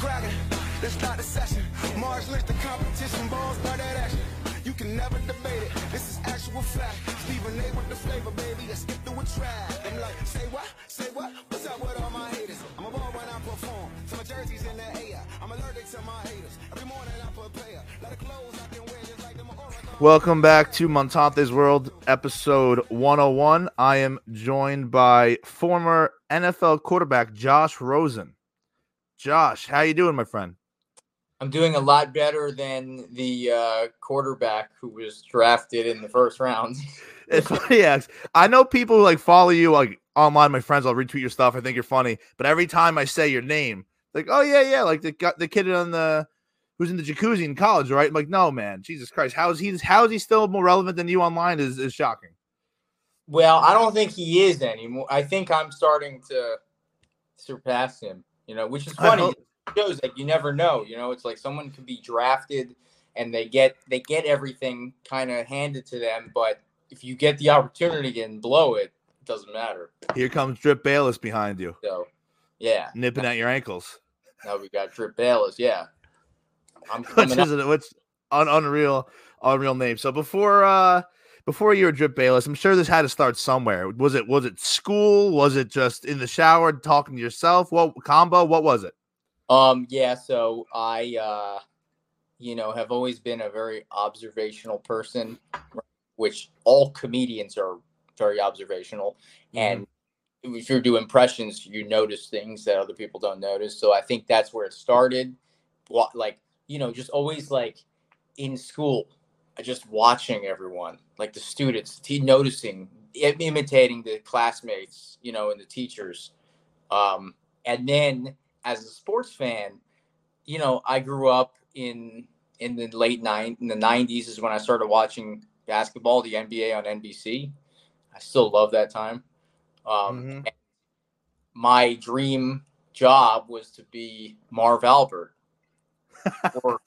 cracking. Let's start the session. Mars the competition. Balls start that action. You can never debate it. This is actual fact. Stephen A with the flavor, baby. I skip through a track. I'm like, say what? Say what? What's up with all my haters? I'm a ball when I perform. So my jersey's in the air. I'm allergic to my haters. Every morning I prepare. Let it clothes I can wear just like them. Welcome back to Montante's World, episode 101. I am joined by former NFL quarterback Josh Rosen. Josh, how you doing, my friend? I'm doing a lot better than the uh, quarterback who was drafted in the first round. It's funny, yeah. I know people who like follow you like online. My friends, I'll retweet your stuff. I think you're funny, but every time I say your name, like, oh yeah, yeah, like the the kid on the who's in the jacuzzi in college, right? I'm like, no, man, Jesus Christ, how is he? How is he still more relevant than you online? Is is shocking. Well, I don't think he is anymore. I think I'm starting to surpass him. You know, which is funny. It shows that you never know. You know, it's like someone could be drafted and they get they get everything kind of handed to them, but if you get the opportunity and blow it, it doesn't matter. Here comes Drip Bayless behind you. So, yeah, nipping at your ankles. Now we got Drip Bayless. Yeah, I'm which is it? Which un- unreal, unreal name. So before uh before you were Drip Bayless, I'm sure this had to start somewhere. Was it was it school? Was it just in the shower talking to yourself? What combo? What was it? Um, yeah, so I uh you know have always been a very observational person which all comedians are very observational. Mm-hmm. And if you do impressions, you notice things that other people don't notice. So I think that's where it started. Like, you know, just always like in school, just watching everyone, like the students, noticing, imitating the classmates, you know, and the teachers. Um, and then as a sports fan, you know, I grew up in in the late nine in the nineties is when I started watching basketball, the NBA on NBC. I still love that time. Um, mm-hmm. My dream job was to be Marv Albert. or,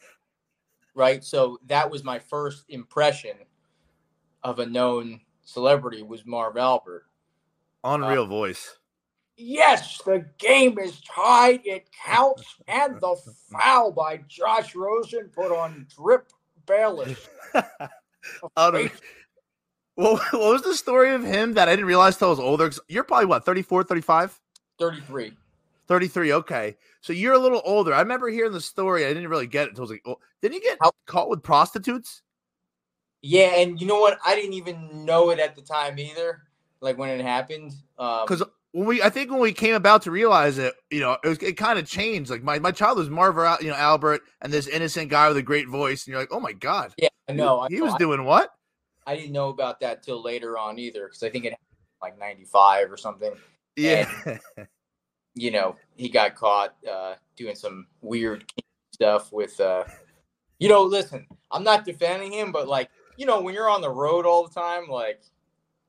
right? So that was my first impression of a known celebrity was Marv Albert. Unreal uh, voice. Yes, the game is tied. It counts. and the foul by Josh Rosen put on Drip Bayless. Well, what was the story of him that I didn't realize till I was older? You're probably what, 34, 35? 33. 33. Okay. So you're a little older. I remember hearing the story. I didn't really get it until I was like, oh, didn't he get How- caught with prostitutes? Yeah. And you know what? I didn't even know it at the time either. Like when it happened. Because um, when we, I think when we came about to realize it, you know, it was, it kind of changed. Like my, my child was Marver, you know, Albert and this innocent guy with a great voice. And you're like, oh my God. Yeah, I know. He, he was doing what? I didn't know about that till later on either. Cause I think it like 95 or something. Yeah. And, you know, he got caught uh, doing some weird stuff with, uh, you know, listen, I'm not defending him, but like, you know, when you're on the road all the time, like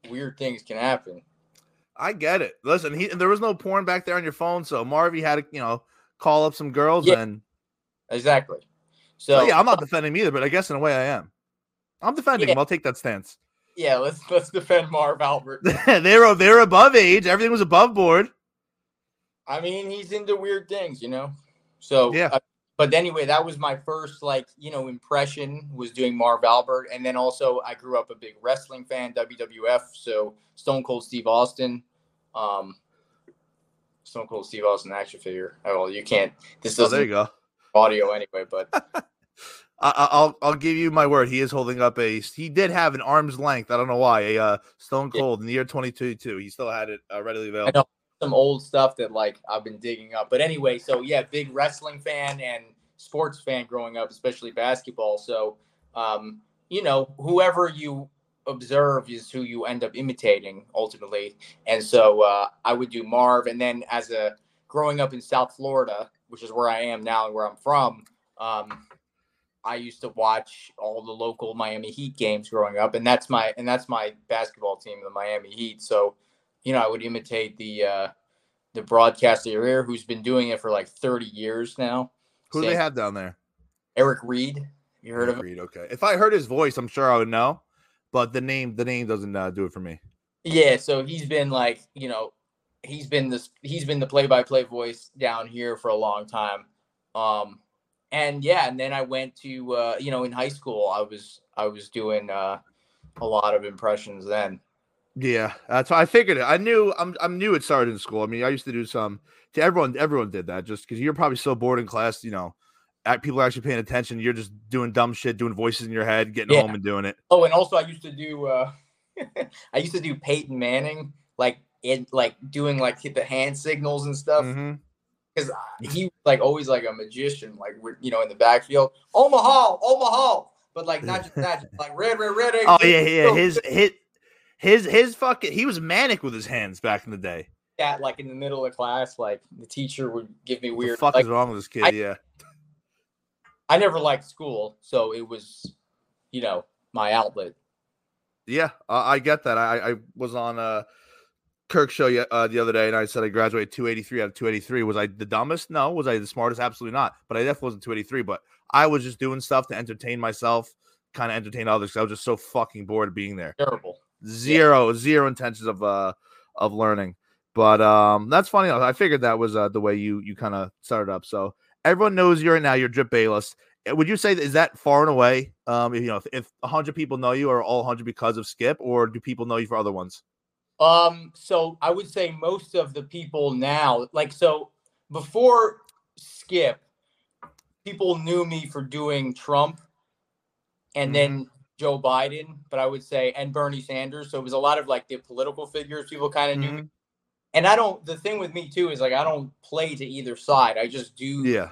weird things can happen. I get it. Listen, he there was no porn back there on your phone, so Marvy had to, you know, call up some girls yeah, and exactly. So, so, yeah, I'm not defending him either, but I guess in a way I am. I'm defending yeah. him. I'll take that stance. Yeah, let's let's defend Marv Albert. they're they're above age. Everything was above board. I mean, he's into weird things, you know. So yeah. Uh, but anyway, that was my first like you know impression was doing Marv Albert, and then also I grew up a big wrestling fan, WWF. So Stone Cold Steve Austin, um, Stone Cold Steve Austin action figure. Oh, well, you can't. This doesn't. Oh, there you go. Audio anyway, but I, will I'll give you my word. He is holding up a. He did have an arm's length. I don't know why. A uh, Stone Cold yeah. in the year 2022. He still had it uh, readily available some old stuff that like I've been digging up. But anyway, so yeah, big wrestling fan and sports fan growing up, especially basketball. So um, you know, whoever you observe is who you end up imitating ultimately. And so uh, I would do Marv, and then as a growing up in South Florida, which is where I am now and where I'm from. Um, I used to watch all the local Miami Heat games growing up, and that's my and that's my basketball team, the Miami Heat. So you know, I would imitate the uh, the broadcaster here who's been doing it for like 30 years now. Who do they have down there? Eric Reid. You heard Eric of Reid? Okay. If I heard his voice, I'm sure I would know, but the name the name doesn't uh, do it for me. Yeah, so he's been like, you know, he's been this he's been the play-by-play voice down here for a long time. Um, and yeah, and then I went to uh, you know in high school I was I was doing uh, a lot of impressions then. Yeah, that's why I figured it. I knew I'm I'm new at started in school. I mean, I used to do some. To everyone, everyone did that just because you're probably so bored in class. You know, act- people are actually paying attention. You're just doing dumb shit, doing voices in your head, getting Yeah. home and doing it. Oh, and also I used to do uh, I used to do Peyton Manning like in like doing like hit the hand signals and stuff Mhm. because he like always like a magician like you know in the backfield Omaha Omaha but like not just that just, like red red red Oh yeah, yeah. His his his his fucking. He was manic with his hands back in the day. that like in the middle of class like the teacher would give me weird the fuck like is wrong with this kid? I- yeah. I never liked school so it was you know my outlet Yeah, I I get that. I, I was on uh Kirk show uh, the other day, and I said I graduated 283 out of 283. Was I the dumbest? No. Was I the smartest? Absolutely not. But I definitely wasn't 283. But I was just doing stuff to entertain myself, kind of entertain others. I was just so fucking bored of being there. terrible Zero, zero intentions of uh of learning. But um, that's funny. I figured that was uh, the way you you kind of started up. So everyone knows you right now. You're Drip Bayless. Uh, Would you say that is that far and away? Um, if, you know, if, if 100 people know you, are all 100 because of Skip, or do people know you for other ones? Um, so I would say most of the people now, like so before Skip, people knew me for doing Trump and then Joe Biden, but I would say and Bernie Sanders. So it was a lot of like the political figures people kind of knew. Mm-hmm. And I don't the thing with me too is like I don't play to either side. I just do Yeah,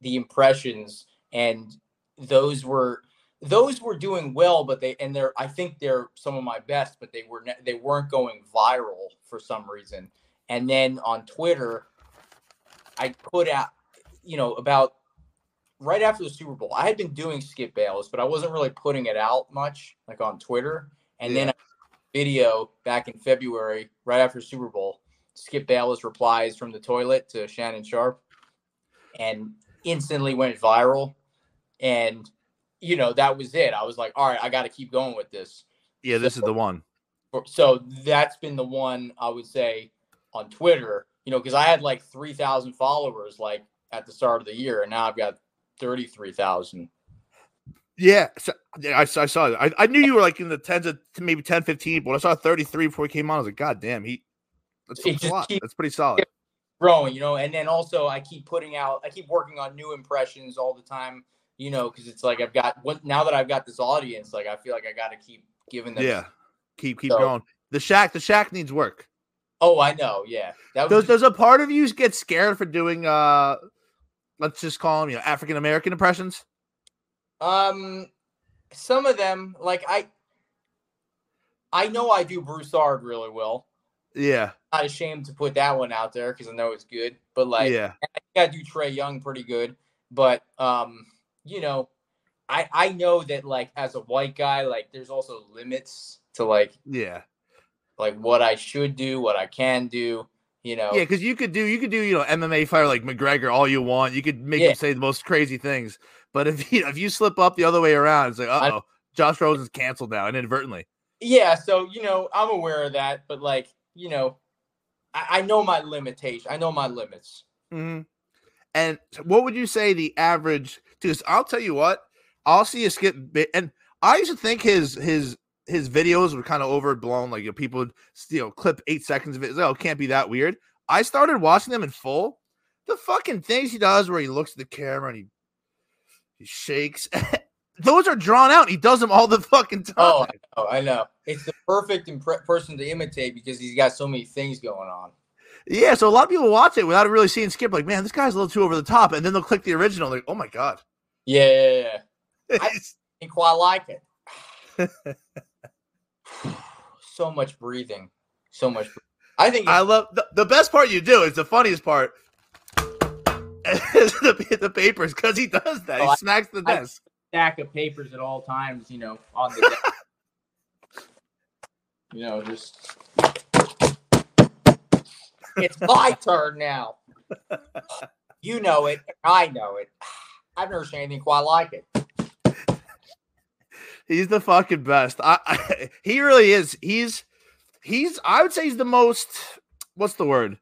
the impressions and those were those were doing well but they and they're i think they're some of my best but they were ne- they weren't going viral for some reason and then on twitter i put out you know about right after the super bowl i had been doing skip bayless but i wasn't really putting it out much like on twitter and then Yeah. I video back in february right after super bowl skip bayless replies from the toilet to shannon sharpe and instantly went viral and you know that was it i was like all right i got to keep going with this yeah. This is the one. so that's been the one i would say on twitter you know because i had like 3000 followers like at the start of the year and now i've got 33000 Yeah, so, yeah, I, saw- I saw it. I, I knew you were like in the tens of maybe 10, 15, but when I saw 33 before he came on. I was like, God damn, he that's, that's a lot. keep- That's pretty solid. growing you know and then also i keep putting out i keep working on new impressions all the time you know because it's like i've got what now that i've got this audience like i feel like i got to keep giving them Yeah, keep keep So- going. The Shaq, the Shaq needs work. oh i know yeah that Does was does a part of you get scared for doing uh let's just call them you know African American impressions? Um, some of them, like I, I know I do Broussard really well. Yeah, Not ashamed to put that one out there because I know it's good. But like, yeah, I think I do Trae Young pretty good. But um, you know, I I know that like as a white guy, like there's also limits to like yeah, like what I should do, what I can do. You know, yeah. Because you could do you could do you know MMA fighter like McGregor all you want. You could make Yeah. him say the most crazy things. But if you if you slip up the other way around, it's like uh oh, Josh Rosen's canceled now inadvertently. yeah. So you know, I'm aware of that. But like, you know, I, I know my limitation. I know my limits. hmm And what would you say the average? Because I'll tell you what, I'll see a skip bit, and I used to think his his his videos were kind of overblown. Like you know, people would you know clip eight seconds of it. It's like, Oh, it can't be that weird. I started watching them in full. The fucking things he does, where he looks at the camera and he he shakes. Those are drawn out. He does them all the fucking time. Oh, I know, I know. It's the perfect impre- person to imitate because he's got so many things going on. Yeah, so a lot of people watch it without really seeing Skip. Like, man, this guy's a little too over the top, and then they'll click the original. Like, oh my god. Yeah, yeah, yeah. I think quite like it. so much breathing, so much. Breathing. I think I love the, the best part you do is the funniest part. is the, the papers because he does that. Oh, he I- smacks the I- desk. a stack of papers at all times. You know, on the desk. you know, just it's my turn now. You know it. I know it. I've never seen anything quite like it. He's the fucking best. I, I he really is. He's he's I would say he's the most what's the word?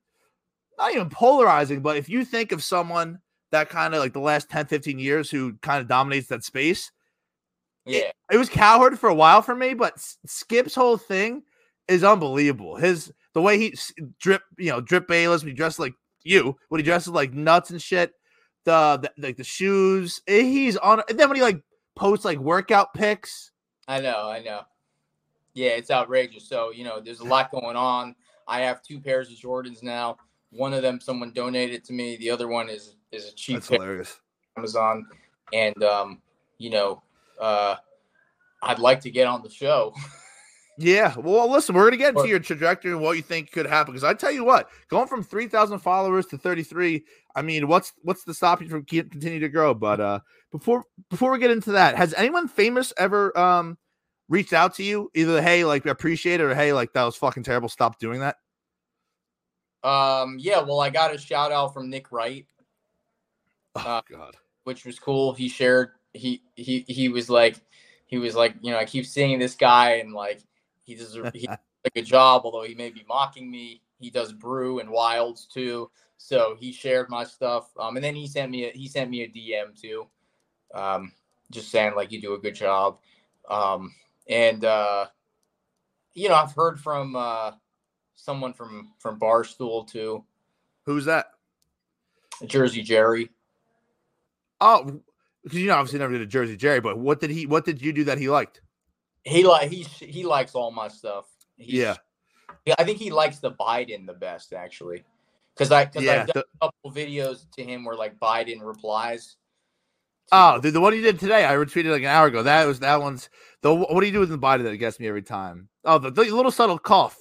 Not even polarizing, but if you think of someone that kind of like the last 10, 15 years who kind of dominates that space. Yeah. It was Cowherd for a while for me, but Skip's whole thing is unbelievable. His the way he drip, you know, drip Bayless when he dresses like you, when he dresses like nuts and shit. The, the like the shoes, eh, he's on. And then when he like posts like workout pics, I know, I know. Yeah, it's outrageous. So, you know, there's a lot going on. I have two pairs of Jordans now. One of them someone donated to me. The other one is is a cheap that's pair hilarious. Amazon. And um, you know, uh I'd like to get on the show. Yeah. Well, listen, we're gonna get into Or- your trajectory and what you think could happen. Because I tell you what, going from three thousand followers to thirty three, I mean, what's what's to stop you from keep continue to grow? But uh, before before we get into that, has anyone famous ever um reached out to you? Either hey, like appreciate it, or hey, like that was fucking terrible. Stop doing that. Um, yeah, well, I got a shout out from Nick Wright, Oh Uh, God. which was cool. He shared he he he was like he was like, you know, I keep seeing this guy and like he does a, he does a good job, although he may be mocking me. He does brew and wilds too. So he shared my stuff. Um, and then he sent me a, he sent me a DM too. Um, just saying like you do a good job. Um, and uh, you know, I've heard from uh someone from from Barstool too, Who's that? Jersey Jerry. Oh, because you know, obviously never did a Jersey Jerry, but what did he? What did you do that he liked? He like he he likes all my stuff. He's, Yeah. yeah. I think he likes the Biden the best actually, because I because Yeah. I've done the- a couple videos to him where like Biden replies. oh, the, the one you did today, I retweeted like an hour ago. That was that one's the what do you do with the body that gets me every time? Oh, the, the little subtle cough.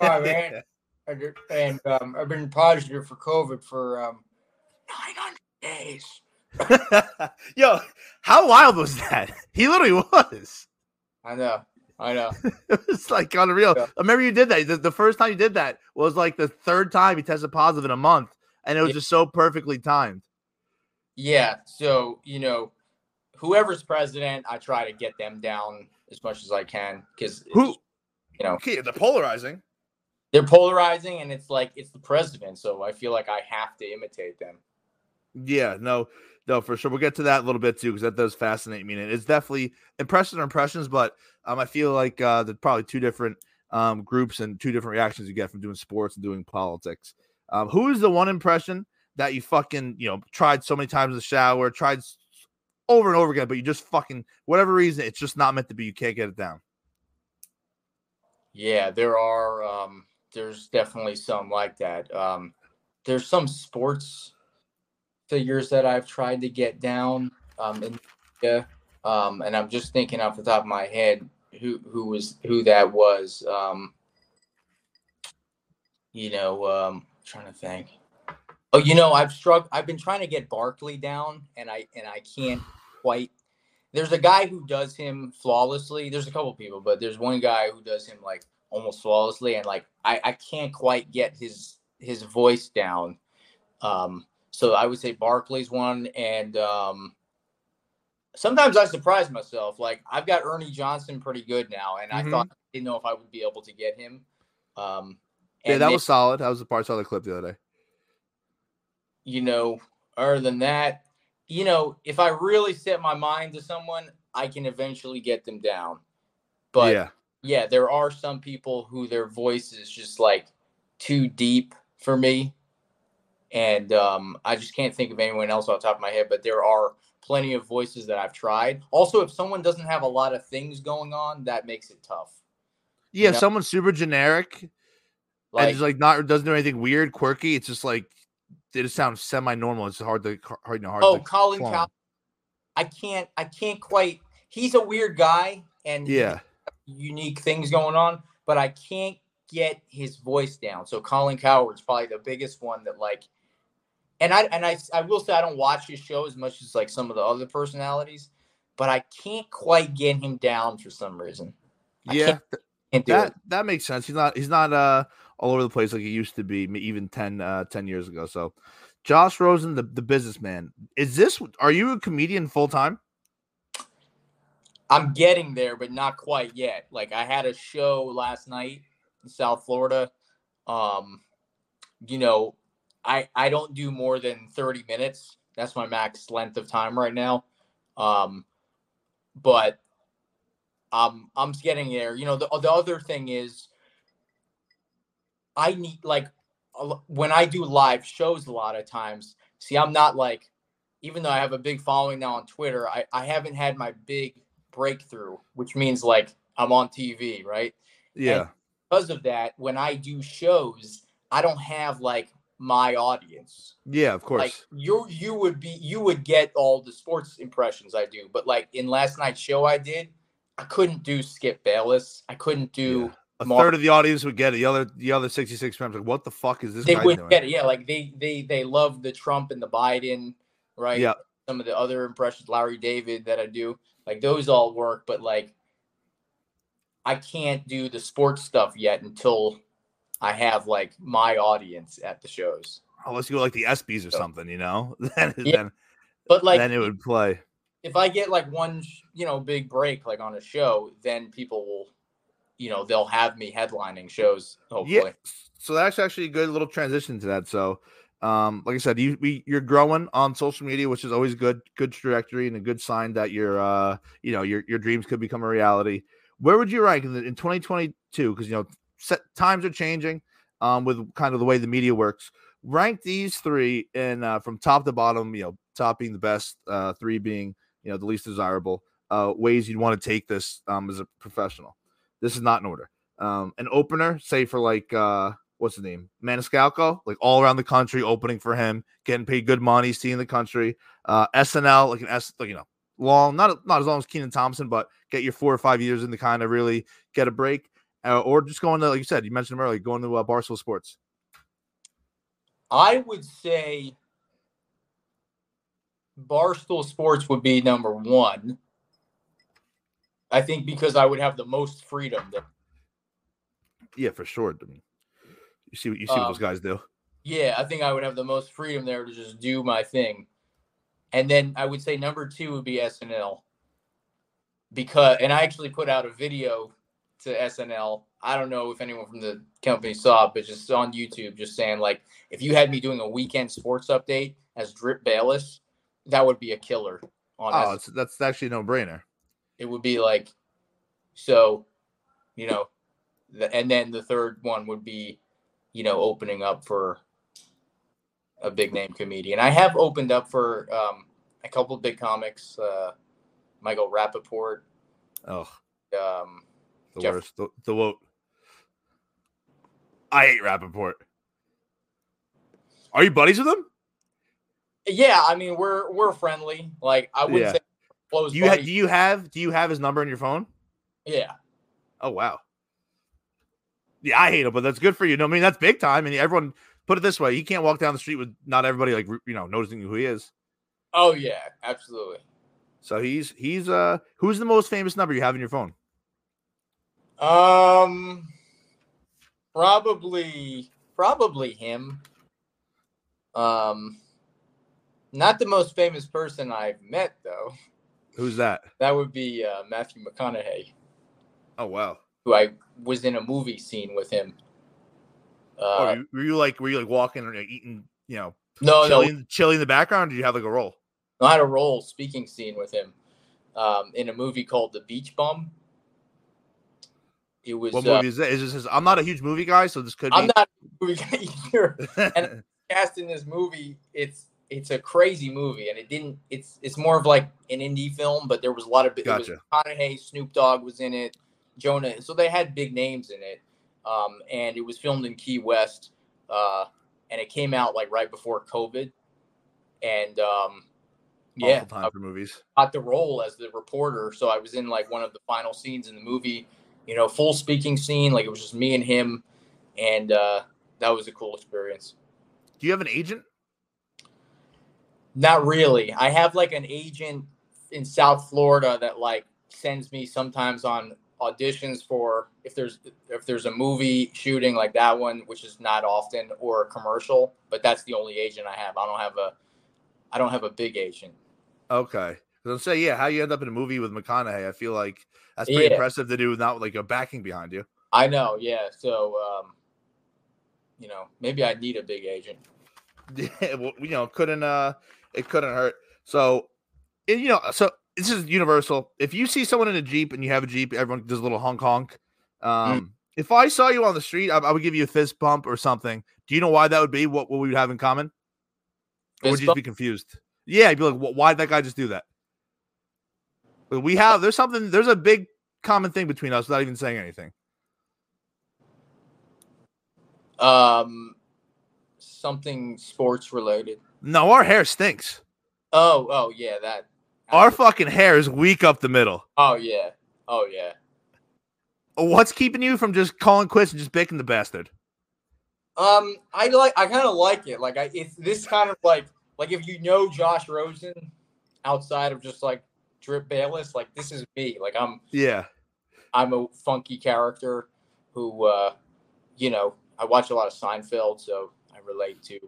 Hi, man. And um, I've been positive for COVID for um, 900 days. Yo, how wild was that? He literally was. I know, I know. It was like unreal. Yeah. I remember you did that. The, the first time you did that was like the third time he tested positive in a month, and it was Yeah. just so perfectly timed. Yeah, so you know, whoever's president, I try to get them down as much as I can because Who? you know Okay, the polarizing. they're polarizing, and it's like it's the president, so I feel like I have to imitate them. Yeah, no, no, for sure. We'll get to that a little bit too, because that does fascinate me. And it's definitely impressions or impressions, but um, I feel like uh, there's probably two different um groups and two different reactions you get from doing sports and doing politics. Um, who is the one impression that you fucking you know tried so many times in the shower, tried over and over again, but you just fucking whatever reason it's just not meant to be. You can't get it down. Yeah, there are. Um, there's definitely some like that. Um, there's some sports figures that I've tried to get down. Um, in um, and I'm just thinking off the top of my head who who was who that was. Um, you know, um, trying to think. Oh, you know, I've struck. I've been trying to get Barkley down, and I and I can't quite. There's a guy who does him flawlessly. There's a couple people, but there's one guy who does him like almost flawlessly, and like I I can't quite get his his voice down. Um, so I would say Barkley's one, and um, sometimes I surprise myself. Like I've got Ernie Johnson pretty good now, and I Mhm. thought didn't know if I would be able to get him. Um, Yeah, that then- was solid. That was the part I saw the clip the other day. you know, other than that, you know, if I really set my mind to someone, I can eventually get them down. But yeah, yeah, there are some people who their voice is just like too deep for me. And um, I just can't think of anyone else off the top of my head, but there are plenty of voices that I've tried. Also, if someone doesn't have a lot of things going on, that makes it tough. yeah. know? someone's super generic and Like, just like not doesn't do anything weird, quirky. It's just like it just sounds semi-normal. It's hard to hard, you know, hard oh, to Colin. Cow. I can't, I can't quite. He's a weird guy, and Yeah, unique things going on, but I can't get his voice down. So Colin Cowherd's probably the biggest one that like and I and I I will say I don't watch his show as much as like some of the other personalities, but I can't quite get him down for some reason. I yeah. th- Can't that it. that makes sense. He's not he's not uh all over the place like he used to be even 10 uh 10 years ago. So Josh Rosen, the, the businessman. Is this are you a comedian full time? I'm getting there, but not quite yet. Like I had a show last night in South Florida. Um, you know, I I don't do more than 30 minutes. That's my max length of time right now. Um, but um, I'm getting there. You know, the the other thing is, I need like when I do live shows a lot of times. See, I'm not like, even though I have a big following now on Twitter, I I haven't had my big breakthrough, which means like I'm on TV, right? Yeah. And because of that, when I do shows, I don't have like my audience. Yeah, of course. Like you you would be you would get all the sports impressions I do, but like in last night's show I did, I couldn't do Skip Bayless. I couldn't do Yeah. A Mark- third of the audience would get it. The other, the other sixty-six percent like, what the fuck is this they guy wouldn't doing? get it. Yeah, like they they they love the Trump and the Biden, right? Yeah. Some of the other impressions, Larry David that I do, like those all work, but like I can't do the sports stuff yet until I have like my audience at the shows. Unless you go like the ESPYS or something, you know, then Yeah. then, But like then it would play. if I get like one, you know, big break like on a show, then people will, you know, they'll have me headlining shows. Hopefully, Yeah. So that's actually a good little transition to that. So, um, like I said, you we, you're growing on social media, which is always good, good trajectory and a good sign that your uh, you know, your your dreams could become a reality. Where would you rank in, the, in 2022? Because you know, set, times are changing, um, with kind of the way the media works. Rank these three in uh, from top to bottom. You know, top being the best, uh, three being you know the least desirable. Uh, ways you'd want to take this um as a professional. This is not in order. Um, an opener, say for like uh what's his name? Maniscalco, like all around the country, opening for him, getting paid good money, seeing the country. Uh SNL, like an S like you know, long, not not as long as Kenan Thompson, but get your four or five years in to kind of really get a break. Uh, or just going to, like you said, you mentioned him earlier, going to uh, Barstool Sports. I would say Barstool Sports would be number one. I think because I would have the most freedom there. Yeah, for sure. I mean, you see what you see what Um, those guys do. Yeah, I think I would have the most freedom there to just do my thing. And then I would say number two would be SNL. Because and I actually put out a video to SNL. I don't know if anyone from the company saw it, but just on YouTube, just saying like if you had me doing a weekend sports update as Drip Bayless, that would be a killer on Oh, that's actually no brainer. it would be like so you know the, and then the third one would be you know opening up for a big name comedian i have opened up for um, a couple of big comics uh, michael rapaport Oh, um, the Jeff- worst. The, the. I hate Rapaport. Are you buddies with him? yeah i mean we're we're friendly like i wouldn't Yeah. say close Do you ha- do you have do you have his number in your phone? yeah Oh wow. Yeah, I hate him, but that's good for you. No, I mean that's big time. And everyone put it this way: you can't walk down the street with not everybody like you know noticing who he is. oh yeah absolutely So he's he's uh who's the most famous number you have in your phone? Um probably probably him um not the most famous person i've met though Who's that? that would be uh, matthew mcconaughey Oh wow. who i was in a movie scene with him oh, uh, you, were you like were you like walking or eating you know no chili, no in, chili in the background? Or did you have like a roll? i had a role speaking scene with him um, in a movie called the beach bum it was What uh, movie is that? Is this? His, I'm not a huge movie guy, so this could i'm be. not a movie guy either and- cast in this movie it's it's a crazy movie and it didn't it's it's more of like an indie film but there was a lot of it was Gotcha. Snoop Dogg was in it Jonah so they had big names in it um and it was filmed in Key West uh and it came out like right before COVID and um yeah Awful time for movies. I got the role as the reporter so I was in like one of the final scenes in the movie you know full speaking scene like it was just me and him and uh that was a cool experience Do you have an agent? Not really. I have like an agent in South Florida that like sends me sometimes on auditions for if there's if there's a movie shooting like that one, which is not often, or a commercial. But that's the only agent I have. I don't have a I don't have a big agent. Okay. I'll say, yeah, how you end up in a movie with McConaughey, I feel like that's pretty Yeah. impressive to do without like a backing behind you. I know, yeah. So um, you know, maybe I need a big agent. Yeah, well, you know, couldn't uh it couldn't hurt. So and, you know, so this is universal. If you see someone in a Jeep and you have a Jeep, everyone does a little honk honk. Um if I saw you on the street, I, I would give you a fist bump or something. Do you know why that would be? What, what we would have in common? Or would you just be confused? Yeah, you'd be like, "Wh- why did that guy just do that? We have there's something there's a big common thing between us without even saying anything. Um, something sports related. No, our hair stinks. Oh, oh yeah, that. Our fucking hair is weak up the middle. Oh yeah, oh yeah. What's keeping you from just calling quits and just picking the bastard? Um, I like. I kind of like it. Like, I it's this kind of like like if you know Josh Rosen outside of just like Drip Bayless, like this is me. Like I'm Yeah. I'm a funky character who, uh, you know, I watch a lot of Seinfeld, so I relate to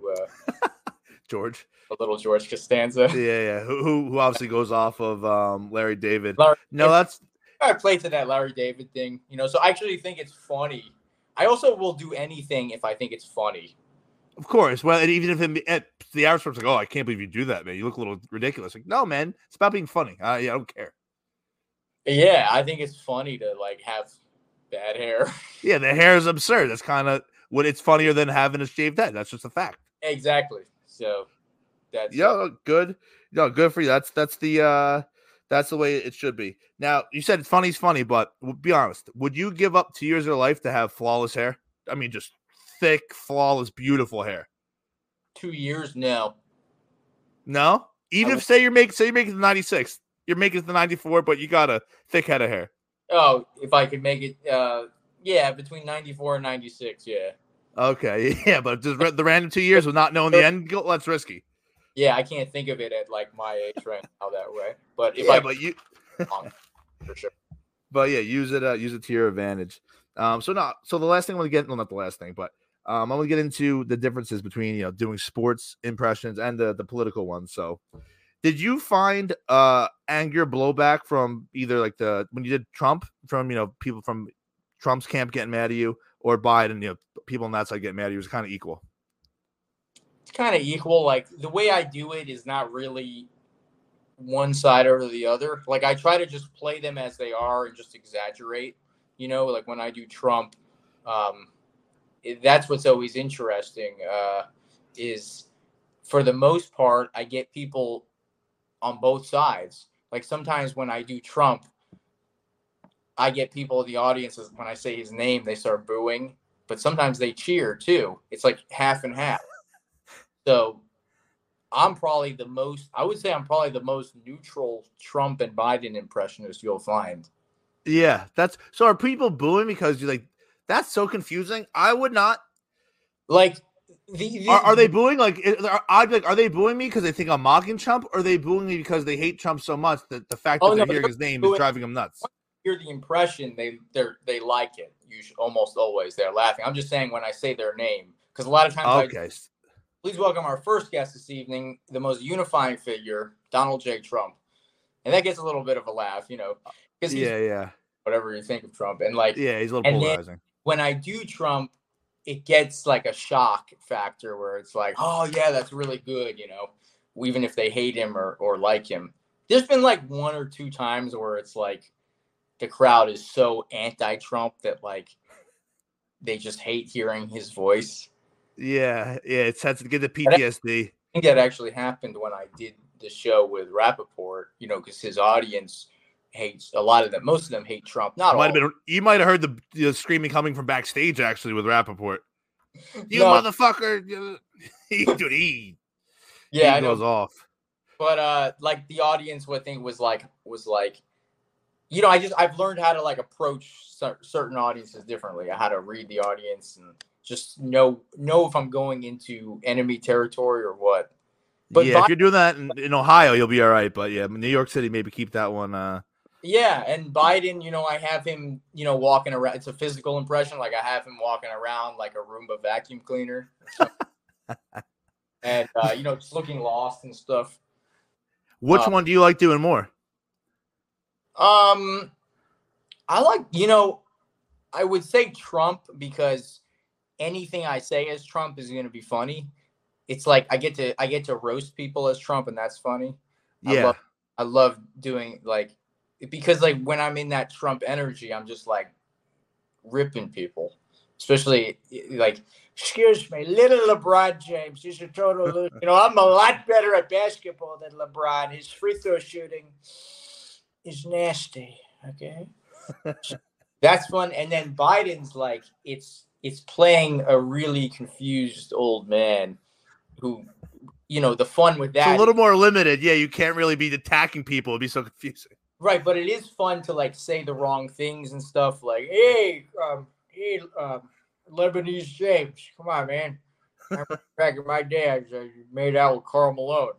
uh, George. a little George Costanza. Yeah, yeah. Who who, who obviously goes off of um Larry David. Larry, No, that's I play to that Larry David thing, you know. So I actually think it's funny. I also will do anything if I think it's funny. Of course. Well, and even if it, it, the average person's like, "Oh, I can't believe you do that, man. You look a little ridiculous." Like, no, man. It's about being funny. Uh, yeah, I don't care. Yeah, I think it's funny to like have bad hair. Yeah, the hair is absurd. That's kind of what it's funnier than having a shaved head. That's just a fact. exactly. So that's Yeah, no, good. No, good for you. That's that's the uh that's the way it should be. Now, you said funny's funny, but be honest. Would you give up two years of your life to have flawless hair? I mean, just thick, flawless, beautiful hair. two years now. No, even if say you're making say you're making the 96, you're making it the 94, but you got a thick head of hair. Oh, if I could make it, uh, yeah, between ninety four and ninety six. Yeah, Okay, yeah, but just the random two years with not knowing the end goal, that's risky. yeah, I can't think of it at like my age right now that way. But if yeah, I but you, for sure. but yeah, use it. Uh, use it to your advantage. Um, so not so the last thing I want to get, well, not the last thing, but um, I'm gonna get into the differences between you know doing sports impressions and the the political ones. So, did you find uh anger blowback from either like the when you did Trump from you know people from Trump's camp getting mad at you or Biden, you know people on that side getting mad at you? It was kind of equal. It's kind of equal. Like the way I do it is not really one side or the other. Like I try to just play them as they are and just exaggerate. You know, like when I do Trump, um, that's what's always interesting. Uh, is for the most part, I get people on both sides. Like sometimes when I do Trump, I get people in the audience when I say his name, they start booing, but sometimes they cheer too. It's like half and half. So I'm probably the most, I would say I'm probably the most neutral Trump and Biden impressionist you'll find. Yeah, that's so. Are people booing because you're like that's so confusing? I would not. Like, the, the Are, are they booing like? i- Are, I'd be like, are they booing me because they think I'm mocking Trump, or are they booing me because they hate Trump so much that the fact Oh, that no, they're hearing they're his name is driving them nuts? hear the impression they they they like it. You should almost always they're laughing. I'm just saying when I say their name because a lot of times I Okay, s- please welcome our first guest this evening, the most unifying figure, Donald J. Trump. And that gets a little bit of a laugh, you know, because yeah, yeah, whatever you think of Trump. And like yeah. He's a little And then- polarizing. When I do Trump, it gets like a shock factor where it's like, oh yeah, that's really good, you know, even if they hate him or, or like him. There's been like one or two times where it's like the crowd is so anti-Trump that like they just hate hearing his voice. Yeah, yeah. It's had to get the PTSD. I think that actually happened when I did the show with Rapaport, you know, because his audience hates a lot of them. Most of them hate Trump. Not Might all. have been. You might have heard the, the screaming coming from backstage actually with Rapaport. You No. motherfucker! dude, he, yeah, he goes off. but uh like the audience would think was like was like you know i just i've learned how to like approach cer- certain audiences differently I how to read the audience and just know know if i'm going into enemy territory or what But yeah, Bi- if you're doing that in, in Ohio, you'll be all right. But yeah, New York City, maybe keep that one. Uh, yeah and biden you know i have him you know walking around it's a physical impression like i have him walking around like a roomba vacuum cleaner and uh you know just looking lost and stuff which Uh, one do you like doing more? Um, I like you know, I would say Trump because anything I say as Trump is going to be funny. it's like I get to I get to roast people as Trump, and that's funny. I Yeah. love, I love doing like because like when I'm in that Trump energy, I'm just like ripping people, especially like excuse me, little LeBron James. He's a total, loser. you know, I'm a lot better at basketball than LeBron. His free throw shooting is nasty. Okay, that's fun. And then Biden's like it's it's playing a really confused old man who. You know the fun with It's that a little more limited. Yeah, you can't really be attacking people. It'd be so confusing. Right, but it is fun to like say the wrong things and stuff. Like, hey, um, hey, um, Lebanese James, come on, man. Back in my day, I uh, made out with Karl Malone.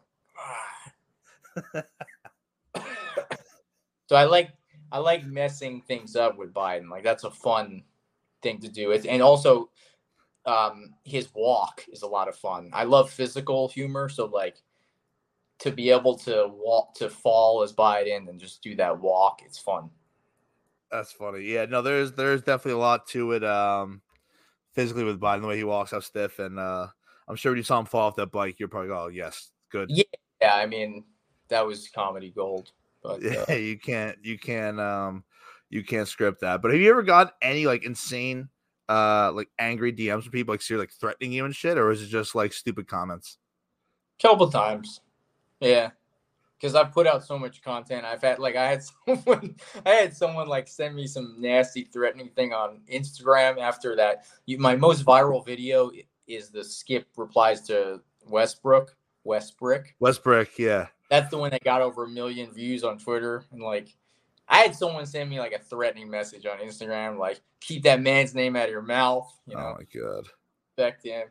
so I like I like messing things up with Biden. Like that's a fun thing to do. It's, and also, um, his walk is a lot of fun. I love physical humor, so like to be able to walk to fall as Biden and just do that walk, it's fun. That's funny. Yeah, no, there's there's definitely a lot to it. Um, physically with Biden, the way he walks out stiff, and uh, I'm sure when you saw him fall off that bike, you're probably oh yes, good. Yeah. Yeah, I mean that was comedy gold. But uh, Yeah, you can't you can't um you can't script that. But have you ever got any like insane uh like angry DMs from people like seriously like threatening you and shit, or is it just like stupid comments? couple times, yeah. Because I've put out so much content. I've had like I had someone I had someone like send me some nasty threatening thing on Instagram after that. You, my most viral video is the skip replies to Westbrook. Westbrook. Westbrook, yeah. That's the one that got over a million views on Twitter. And like, I had someone send me like a threatening message on Instagram, like, keep that man's name out of your mouth. You oh know, Oh my god. back to him.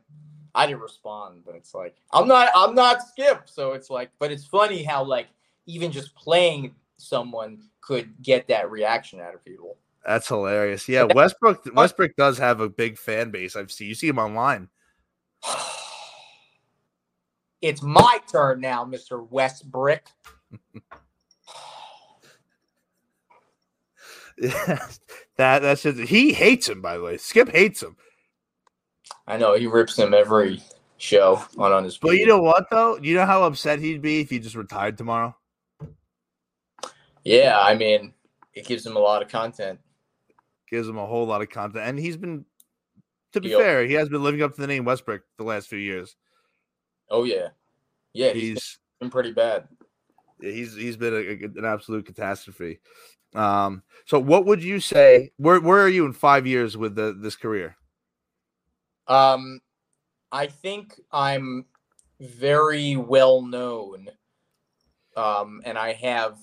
I didn't respond, but it's like, I'm not, I'm not Skip. So it's like, but it's funny how like even just playing someone could get that reaction out of people. That's hilarious. Yeah, Westbrook Westbrook does have a big fan base. I've seen you see him online. It's my turn now, Mr. Westbrook. Yeah, that that's just he hates him by the way. Skip hates him. I know he rips him every show on on his. But you know what though? You know how upset he'd be if he just retired tomorrow? Yeah, I mean, it gives him a lot of content. Gives him a whole lot of content. And he's been to be fair, he has been living up to the name Westbrook the last few years. Oh yeah, yeah, he's He's been pretty bad. he's he's been a- an absolute catastrophe. Um, so what would you say? Where where are you in five years with the, this career? Um, I think I'm very well known, um, and I have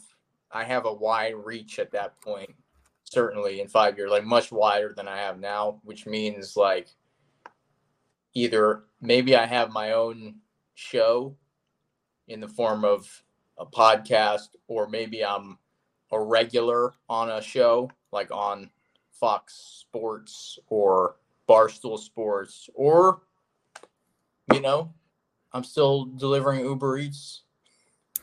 I have a wide reach at that point. Certainly, in five years, like much wider than I have now, which means like either maybe I have my own show in the form of a podcast, or maybe I'm a regular on a show like on Fox Sports or Barstool Sports, or you know, I'm still delivering Uber Eats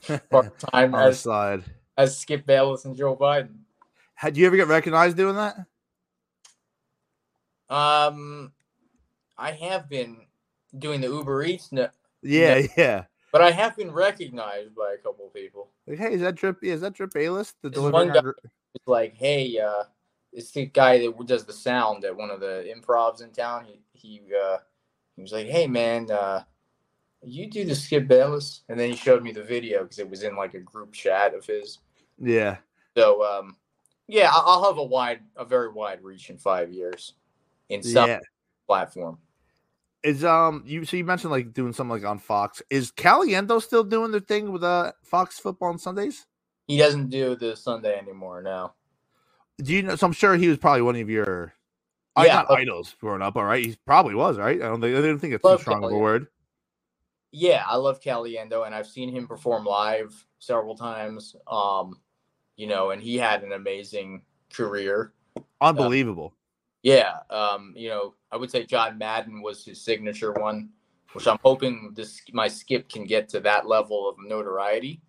part time as side. as Skip Bayless and Joe Biden. Had you ever get recognized doing that? Um, I have been doing the Uber Eats, no, Yeah, yeah. but I have been recognized by a couple of people. Like, hey, is that? Yeah, is that drip A-list? The There's one guy- our like, hey, uh, it's the guy that does the sound at one of the improvs in town. He he uh, he was like, hey man, uh, you do the Skip Bayless, and then he showed me the video because it was in like a group chat of his. Yeah. So um, yeah, I'll have a wide, a very wide reach in five years in some Yeah. platform. Is um you so you mentioned like doing something like on Fox. Is Caliendo still doing the thing with uh Fox football on Sundays? He doesn't do the Sunday anymore now. Do you know? So I'm sure he was probably one of your yeah. But- idols growing up. All right, he probably was right. I don't think I didn't think it's too strong of a word. Yeah, I love Caliendo, and I've seen him perform live several times. Um, you know, and he had an amazing career. Unbelievable. Yeah, um, you know, I would say John Madden was his signature one, which I'm hoping this my skip can get to that level of notoriety.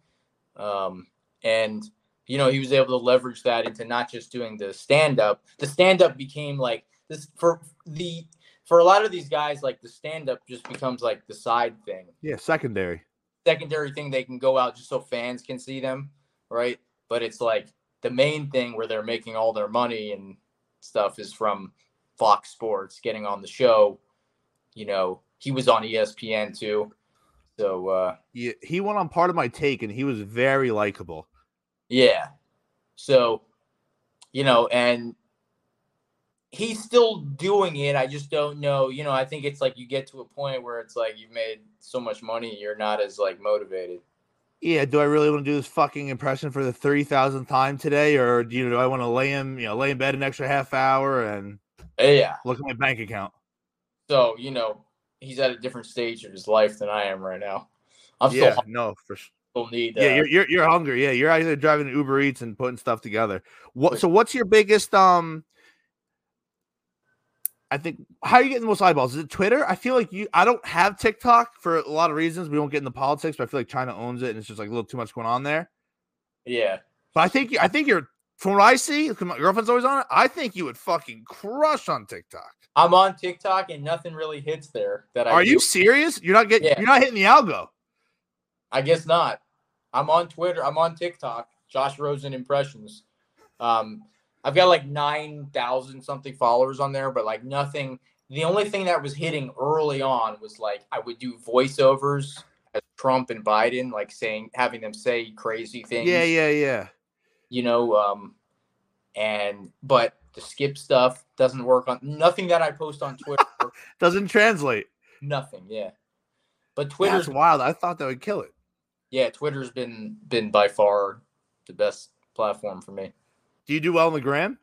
Um, and you know, he was able to leverage that into not just doing the stand up. The stand up became like this for the for a lot of these guys, like the stand up just becomes like the side thing, Yeah, secondary. secondary thing they can go out just so fans can see them, right? But it's like the main thing where they're making all their money and stuff is from Fox Sports getting on the show. You know, he was on ESPN too. So uh Yeah, he went on Pardon My Take, and he was very likable. Yeah. So, you know, and he's still doing it. I just don't know. You know, I think it's like you get to a point where it's like you've made so much money, you're not as like motivated. Yeah, do I really want to do this fucking impression for the three thousandth time today, or do you know, do I want to lay him, you know, lay in bed an extra half hour and Yeah. look at my bank account? So, you know, he's at a different stage of his life than I am right now. I'm yeah, still no, for sure. Still need uh, Yeah, you're, you're you're hungry. Yeah, you're out there driving Uber Eats and putting stuff together. What? So, what's your biggest um? I think how are you getting the most eyeballs? Is it Twitter? I feel like you. I don't have TikTok for a lot of reasons. We don't get into politics, but I feel like China owns it, and it's just like a little too much going on there. yeah. But I think you I think you're from what I see. My girlfriend's always on it. I think you would fucking crush on TikTok. I'm on TikTok and nothing really hits there that I Are you serious? You're not getting. Yeah. You're not hitting the algo. I guess not. I'm on Twitter. I'm on TikTok. Josh Rosen impressions. Um, I've got like nine thousand something followers on there, but like nothing. The only thing that was hitting early on was like I would do voiceovers as Trump and Biden, like saying having them say crazy things. Yeah, yeah, yeah. You know, um, and but the skip stuff doesn't work on nothing that I post on Twitter. Doesn't translate. nothing. Yeah, but Twitter's That's wild. I thought that would kill it. Yeah, Twitter's been been by far the best platform for me. Do you do well on the gram?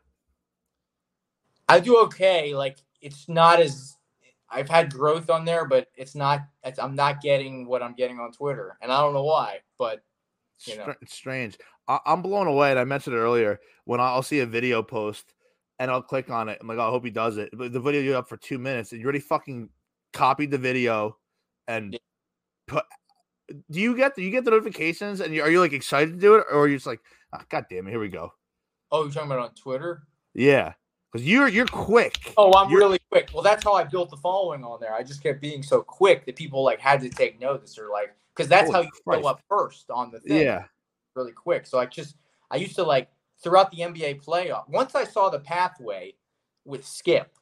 I do okay. Like it's not as I've had growth on there, but it's not. It's, I'm not getting what I'm getting on Twitter, and I don't know why. But You know. It's strange. I- I'm blown away. And I mentioned it earlier when I'll see a video post and I'll click on it. I'm like, oh, I hope he does it. But the video you up for two minutes and you already fucking copied the video and Yeah. put. Do you get do you get the notifications and you, are you like excited to do it or are you just like, oh, God damn it, here we go? oh, you're talking about on Twitter? Yeah, because you're you're quick. Oh, I'm You're- really quick. Well, that's how I built the following on there. I just kept being so quick that people like had to take notice or like because that's how you Christ. go up first on the thing. yeah, really quick. So I just I used to like throughout the NBA playoff. Once I saw the pathway with Skip,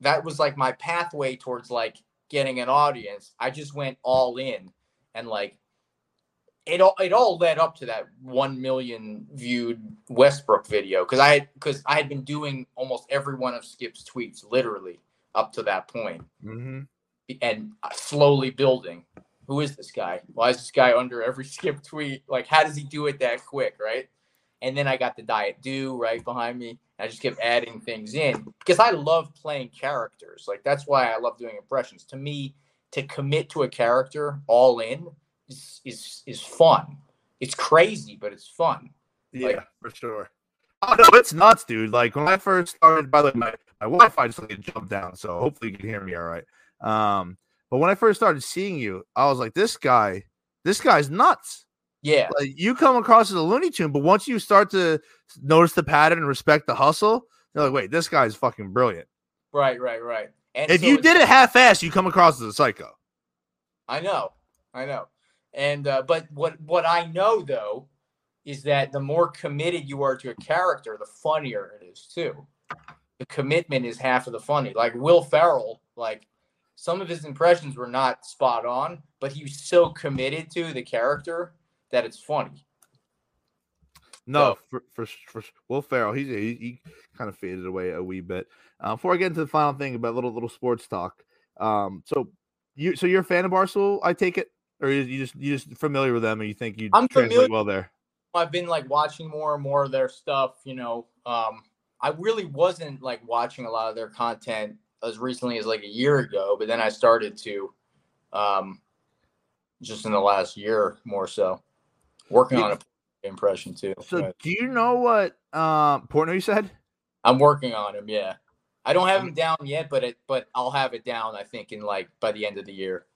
that was like my pathway towards like getting an audience. I just went all in and like it all it all led up to that 1 million viewed Westbrook video cuz I cuz I had been doing almost every one of Skip's tweets literally up to that point hmm and slowly building. Who is this guy? Why is this guy under every skip tweet? Like, how does he do it that quick, right? And then I got the Diet Do right behind me. I just kept adding things in because I love playing characters. Like that's why I love doing impressions. To me, to commit to a character all in is is is fun. It's crazy, but it's fun. yeah, Like- for sure. Oh no, it's nuts, dude. Like when I first started, by the way, my, my Wi-Fi just like jumped down, so hopefully you can hear me all right. Um, but when I first started seeing you, I was like, this guy, this guy's nuts. Yeah, Like you come across as a Looney Tune, but once you start to notice the pattern and respect the hustle, you're like, wait, this guy's fucking brilliant. right, right, right. And If so you did it half-assed, you come across as a psycho. I know, I know, and uh, but what what I know though is that the more committed you are to a character, the funnier it is too. The commitment is half of the funny. Like Will Ferrell, like some of his impressions were not spot on, but he was so committed to the character that it's funny. No, for, for for Will Ferrell, he's he, he kind of faded away a wee bit. Uh, before I get into the final thing about little little sports talk, um, so you so you're a fan of Barstool, I take it, or you, you just you just familiar with them and you think you I'm translate familiar- well there. I've been like watching more and more of their stuff, you know. Um, I really wasn't like watching a lot of their content as recently as like a year ago, but then I started to um just in the last year more so. Working on a impression too. So do you know what um Portnoy said? I'm working on him, yeah. I don't have him down yet, but it but I'll have it down I think in like by the end of the year.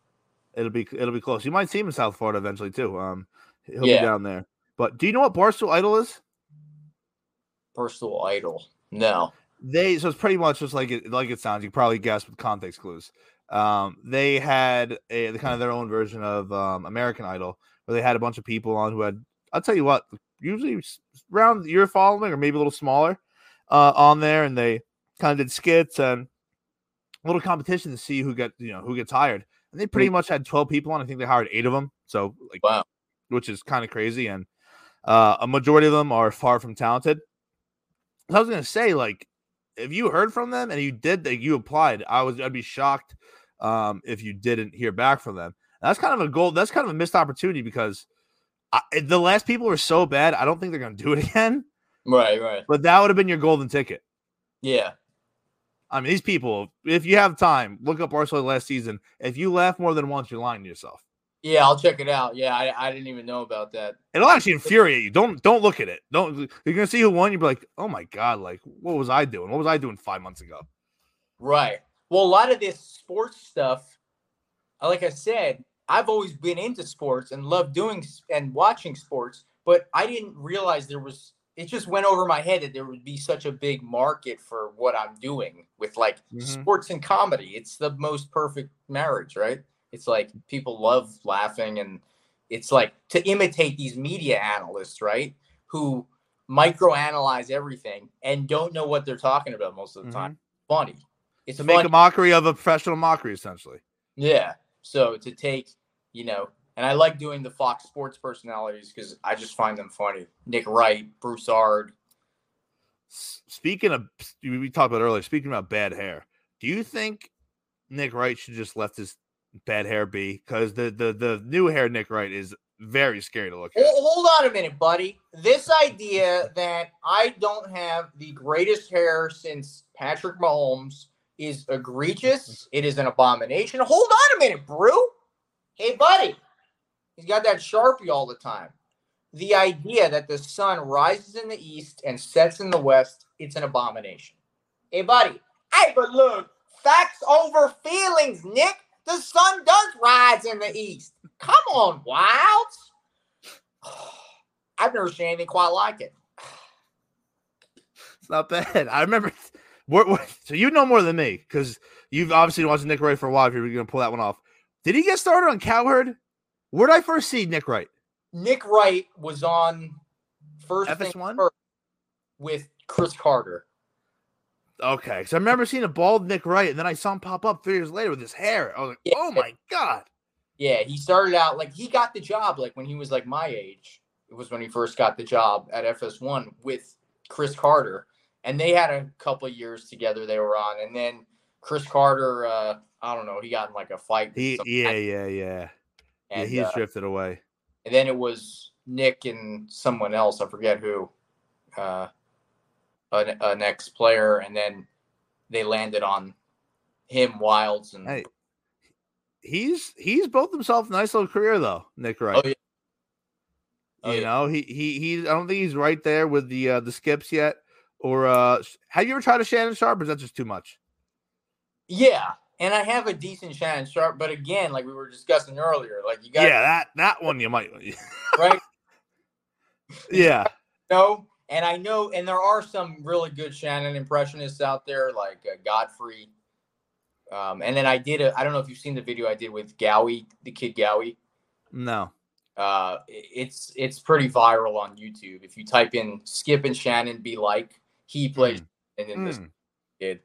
It'll be it'll be close. You might see him in South Florida eventually too. Um, he'll Yeah. be down there. But do you know what Barstool Idol is? Barstool idol. No. they so it's pretty much just like it like it sounds. You can probably guess with context clues. Um, they had a the kind of their own version of um, American Idol, where they had a bunch of people on who had. I'll tell you what, usually around your following or maybe a little smaller, uh, on there, and they kind of did skits and a little competition to see who get you know who gets hired. And they pretty much had twelve people on. I think they hired eight of them. So like, Wow. which is kind of crazy. And uh, a majority of them are far from talented. So I was gonna say, like, if you heard from them and you did that, you applied, I was I'd be shocked um, if you didn't hear back from them. That's kind of a goal. That's kind of a missed opportunity because I, the last people were so bad. I don't think they're gonna do it again. Right, right. But that would have been your golden ticket. Yeah. I mean, these people, if you have time, look up Barstool Idol last season. If you laugh more than once, you're lying to yourself. Yeah, I'll check it out. Yeah, I, I didn't even know about that. It'll actually infuriate you. Don't don't look at it. Don't you're gonna see who won, you'll be like, oh my god, like what was I doing? What was I doing five months ago? Right. Well, a lot of this sports stuff, like I said, I've always been into sports and loved doing and watching sports, but I didn't realize there was. It just went over my head that there would be such a big market for what I'm doing with like Mhm. sports and comedy. It's the most perfect marriage, right? It's like people love laughing, and it's like to imitate these media analysts, right? Who microanalyze everything and don't know what they're talking about most of the time. Funny. It's To make a mockery of a professional mockery, essentially. Yeah. So to take, you know, and I like doing the Fox Sports personalities because I just find them funny. Nick Wright, Broussard. Speaking of, we talked about earlier. Speaking about bad hair, do you think Nick Wright should just left his bad hair be? Because the the the new hair Nick Wright is very scary to look at. Hold on a minute, buddy. This idea that I don't have the greatest hair since Patrick Mahomes is egregious. It is an abomination. Hold on a minute, Brew. Hey, buddy. He's got that sharpie all the time. The idea that the sun rises in the east and sets in the west, it's an abomination. Hey, buddy. Hey, but look, facts over feelings, Nick. The sun does rise in the east. Come on, Wildes. I've never seen anything quite like it. It's not bad. I remember. What, what, so you know more than me because you've obviously watched Nick Wright for a while. If you're going to pull that one off, did he get started on Cowherd? Where did I first see Nick Wright? Nick Wright was on first FS1? first with Cris Carter. Okay, because I remember seeing a bald Nick Wright, and then I saw him pop up three years later with his hair. I was like, Yeah. "Oh my god!" Yeah, he started out like he got the job like when he was like my age. It was when he first got the job at FS1 with Cris Carter, and they had a couple of years together. They were on, and then Cris Carter, uh, I don't know, he got in like a fight. He, yeah, yeah, yeah, yeah. He's uh, drifted away. and then it was Nick and someone else. I forget who, uh, an, an ex player, and then they landed on him, Wildes, and Hey, he's he's built himself a nice little career though, Nick Wright. oh yeah, Oh, you yeah. know, he he he. I don't think he's right there with the uh, the skips yet. Or uh have you ever tried a Shannon Sharpe? Or is that just too much? yeah. And I have a decent Shannon Sharpe, but again, like we were discussing earlier, like you got yeah, that that one you might. right yeah, no, and I know, and there are some really good Shannon impressionists out there, like uh, Godfrey. Um, and then I did a, I don't know if you've seen the video I did with Gowie, the kid Gowie. no. uh it's it's pretty viral on youtube if you type in skip and shannon be like he plays and then this Mm, kid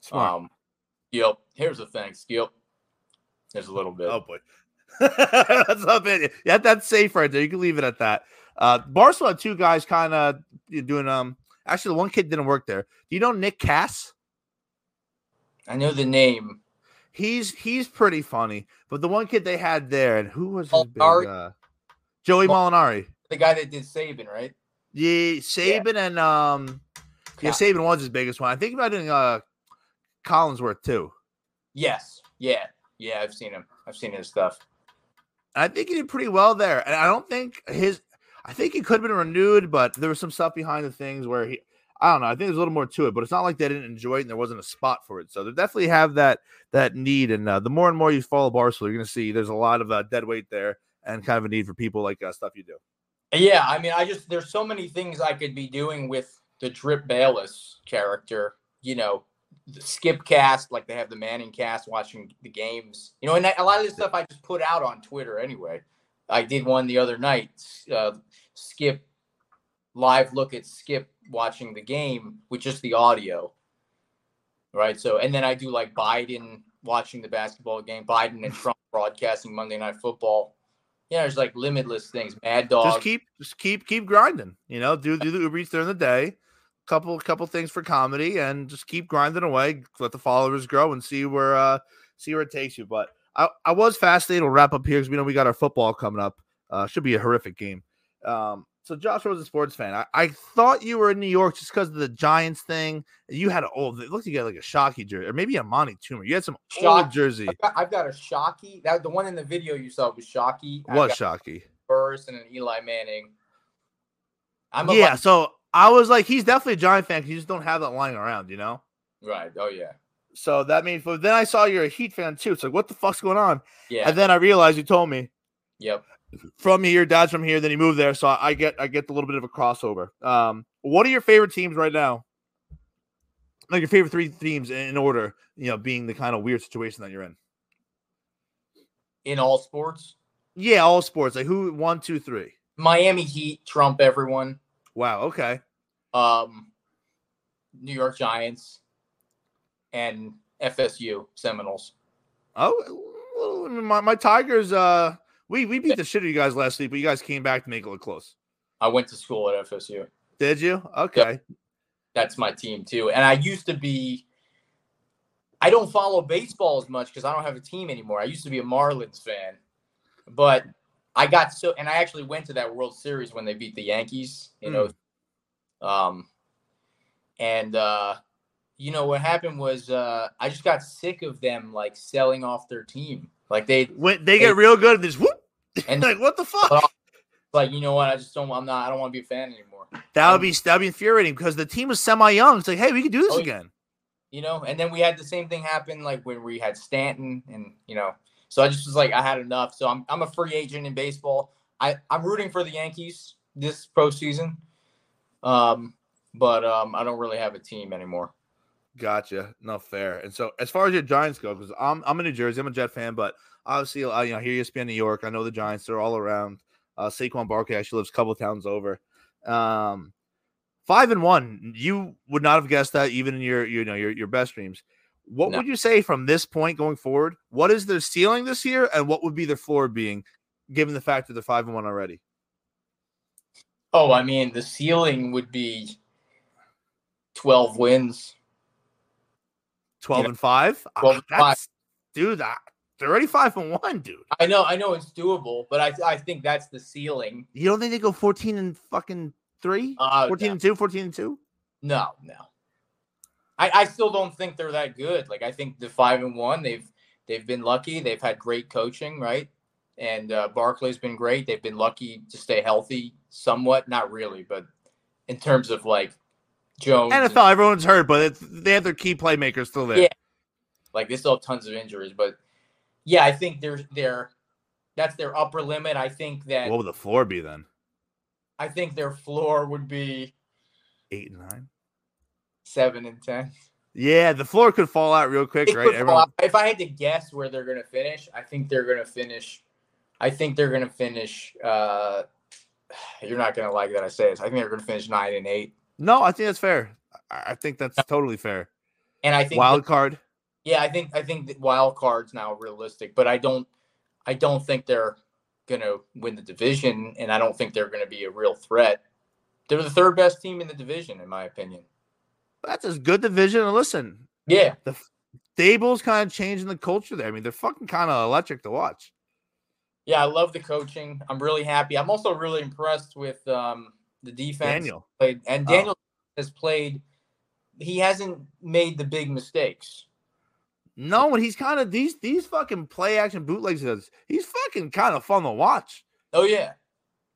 smart. um skip here's the thing skip there's a little bit Oh boy. that's not bad. Yeah, that's safe right there. You can leave it at that. Uh Barstool had two guys kind of doing um actually the one kid didn't work there. Do you know Nick Cass? i know the name He's he's pretty funny, but the one kid they had there, and who was his big, uh, Joey Molinari. the guy that did Saban, right Yeah, Saban and um yeah, Ca- Saban was his biggest one. I think about doing uh Collinsworth too. yes yeah yeah i've seen him i've seen his stuff I think he did pretty well there. And I don't think his I think he could have been renewed, but there was some stuff behind the things where he I don't know. I think there's a little more to it, but it's not like they didn't enjoy it and there wasn't a spot for it. So they definitely have that that need. And uh, the more and more you follow Barstool, you're going to see there's a lot of uh, dead weight there and kind of a need for people like uh, stuff you do. yeah i mean i just there's so many things i could be doing with the drip bayless character you know, the skip cast, like they have the Manning cast watching the games, you know, and a lot of this stuff I just put out on Twitter anyway. I did one the other night, uh, skip live look at skip watching the game with just the audio. Right. So, and then I do like Biden watching the basketball game, Biden and Trump broadcasting Monday Night Football. Yeah, there's like limitless things. Mad Dog. Just keep, just keep, keep grinding. You know, do do the Uber Eats during the day couple couple things for comedy and just keep grinding away let the followers grow and see where uh see where it takes you. But i i was fascinated we'll wrap up here because we know we got our football coming up uh should be a horrific game. Um so josh was a sports fan. I, I thought you were in new york just because of the giants thing. You had an old it looked like you had like a Shockey jersey or maybe a Amani Toomer you had some Shock, old jersey. I've got, I've got, a Shockey that the one in the video you saw was Shockey was Shockey first and an eli manning. I'm yeah, so I was like, he's definitely a Giant fan because you just don't have that lying around, you know? Right. Oh yeah. So that means, but then I saw you're a Heat fan too. It's like, what the fuck's going on? Yeah. And then I realized you told me. Yep. From here, dad's from here. Then he moved there, so I get I get a little bit of a crossover. Um, what are your favorite teams right now? Like your favorite three teams in order, you know, being the kind of weird situation that you're in. In all sports. Yeah, all sports. Like who? One, two, three. Miami Heat trump everyone. Wow. Okay. Um, New York Giants and FSU Seminoles. Oh, my, my Tigers. Uh, we we beat the shit out of you guys last week, but you guys came back to make it look close. I went to school at FSU. Did you? Okay. Yep. That's my team too. And I used to be. I don't follow baseball as much because I don't have a team anymore. I used to be a Marlins fan, but I got so, and I actually went to that World Series when they beat the Yankees. You know, mm. um, and uh, you know what happened was uh, I just got sick of them like selling off their team. Like they when they, they get real good, at this whoop, and like what the fuck? Like you know what? I just don't. I'm not. I don't want to be a fan anymore. That would be that would be infuriating because the team was semi young. It's like, hey, we could do this oh, again. You know, and then we had the same thing happen like when we had Stanton, and you know, so I just was like, I had enough. So I'm I'm a free agent in baseball. I I'm rooting for the Yankees this postseason, um, but um, I don't really have a team anymore. Gotcha. No fair. And so as far as your Giants go, because I'm I'm in New Jersey, I'm a Jet fan, but obviously I you know here you spend New York. I know the Giants; they're all around. Uh, Saquon Barkley actually lives a couple towns over. Um, five and one. You would not have guessed that even in your you know your your best dreams. What no. would you say from this point going forward? What is their ceiling this year, and what would be their floor being, given the fact that they're five and one already? Oh, I mean, the ceiling would be twelve wins. Twelve and five. 12 and five. dude. they're already five and one, dude. I know, I know it's doable, but I I think that's the ceiling. You don't think they go fourteen and fucking three? Uh, 14 no. and two, 14 and two? No, no. I, I still don't think they're that good. Like I think the five and one, they've they've been lucky. They've had great coaching, right? And uh, Barkley's been great. They've been lucky to stay healthy, somewhat. Not really, but in terms of like Jones, NFL, everyone's hurt, but they have their key playmakers still there. Yeah, like they still have tons of injuries, but yeah, I think they're they're that's their upper limit. I think that what would the floor be then? I think their floor would be eight and nine seven and ten. Yeah, the floor could fall out real quick, it right? Everyone... If I had to guess where they're going to finish, I think they're going to finish. I think they're going to finish. Uh, you're not going to like that I say this. I think they're going to finish nine and eight. No, I think that's fair. I think that's totally fair. And I think wild that, card. Yeah, I think I think wild card's now realistic, but I don't. I don't think they're going to win the division, and I don't think they're going to be a real threat. They're the third best team in the division, in my opinion that's a good division. And listen, yeah, the Daboll's kind of changing the culture there. I mean, they're fucking kind of electric to watch. Yeah, I love the coaching. I'm really happy. I'm also really impressed with um, the defense. Daniel played, and oh. Daniel oh. has played. He hasn't made the big mistakes. No, and he's kind of these these fucking play action bootlegs. Does he's fucking kind of fun to watch. Oh yeah,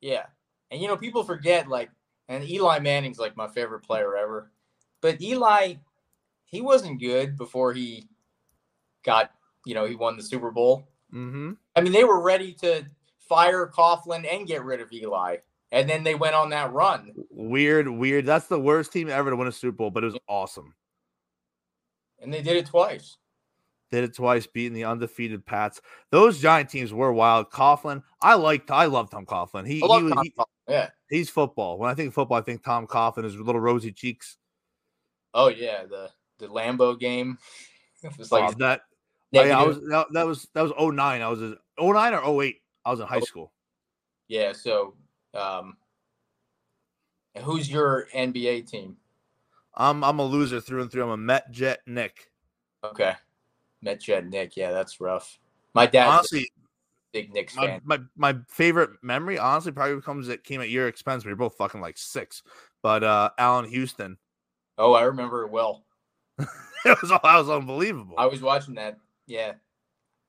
yeah. And you know, people forget like, and Eli Manning's like my favorite player ever. But Eli, he wasn't good before he got, you know, he won the Super Bowl. Mm-hmm. I mean, they were ready to fire Coughlin and get rid of Eli. And then they went on that run. Weird, weird. That's the worst team ever to win a Super Bowl, but it was awesome. and they did it twice. Did it twice, beating the undefeated Pats. Those giant teams were wild. Coughlin, I liked. I love Tom Coughlin. He, he, Tom he- Coughlin, yeah. he's football. When I think of football, I think Tom Coughlin is little rosy cheeks. Oh yeah, the the Lambo game. It was like Oh, that oh, yeah, I was that, that was that was 09. I was a- 09 or 08. I was in Oh. high school. yeah. So, um, who's your NBA team? I'm I'm a loser through and through. I'm a Met Jet Nick. Okay, Met Jet Nick. Yeah, that's rough. My dad Honestly, big Knicks my, fan. my my favorite memory, honestly, probably comes that came at your expense. When we were both fucking like six. But uh Allan Houston. Oh, I remember it well. it was all that was unbelievable. I was watching that. Yeah,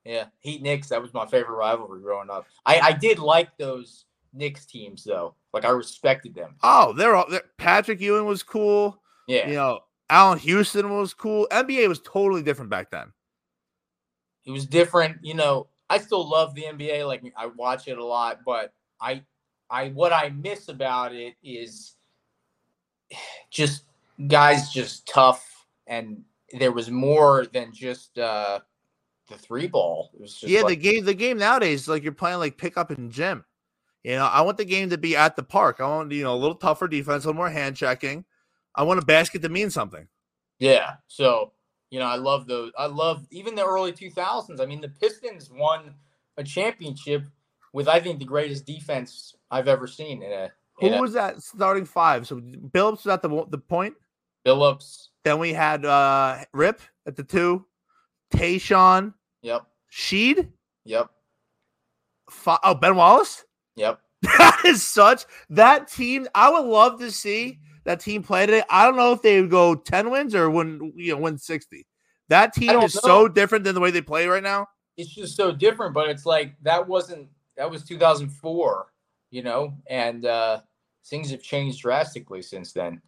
yeah. Heat Knicks. That was my favorite rivalry growing up. I I did like those Knicks teams though. Like I respected them. oh, they're all they're, Patrick Ewing was cool. Yeah, You know, Allan Houston was cool. NBA was totally different back then. it was different. You know, I still love the NBA. Like I watch it a lot, but I, I what I miss about it is just guys just tough, and there was more than just uh the three ball. It was just yeah, like, the game the game nowadays like you're playing like pickup in gym. You know, I want the game to be at the park. I want you know a little tougher defense, a little more hand checking. I want a basket to mean something. Yeah. So, you know, I love those. I love even the early 2000s. I mean, the Pistons won a championship with, I think, the greatest defense I've ever seen in a. Who a was that starting five? So Billups was at the the point. Phillips. Then we had uh Rip at the two, Tayshaun, Yep. Sheed, Yep. fi- oh Ben Wallace. Yep. That is such that team. I would love to see that team play today. I don't know if they would go ten wins or win you know win sixty. That team is so different than the way they play right now. It's just so different, but it's like that wasn't, that was 2004, you know, and uh things have changed drastically since then.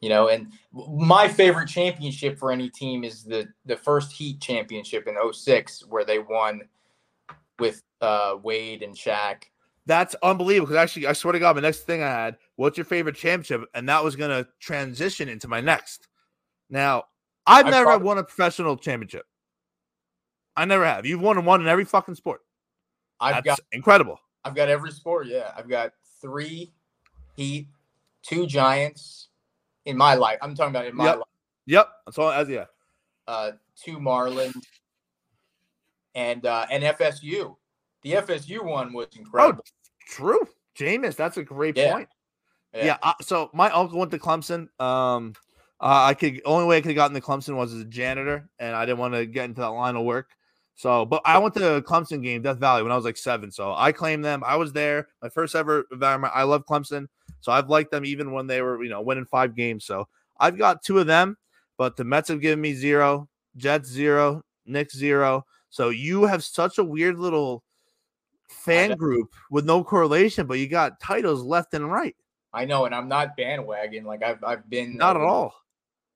You know, and my favorite championship for any team is the the first Heat championship in 06 where they won with uh Wade and Shaq. That's unbelievable. Because actually, I swear to God, my next thing I had, what's your favorite championship? And that was gonna transition into my next. Now, I've I never prob- won a professional championship. I never have. You've won one in every fucking sport. I've That's got incredible. I've got every sport. Yeah, I've got three Heat, two Giants in my life. I'm talking about in my Yep. life. Yep. That's all. As yeah. Uh, two Marlins, and uh, and FSU. The FSU one was incredible. True, Jameis. That's a great Yeah. point. Yeah. uh, so my uncle went to Clemson. Um, uh, I could only way I could have gotten to Clemson was as a janitor, and I didn't want to get into that line of work. So, but I went to a Clemson game, Death Valley, when I was like seven. So I claim them. I was there, my first ever environment. I love Clemson, so I've liked them even when they were, you know, winning five games. So I've got two of them, but the Mets have given me zero, Jets zero, Knicks zero. So you have such a weird little fan group with no correlation, but you got titles left and right. I know, and I'm not bandwagon. Like I've I've been Not at all.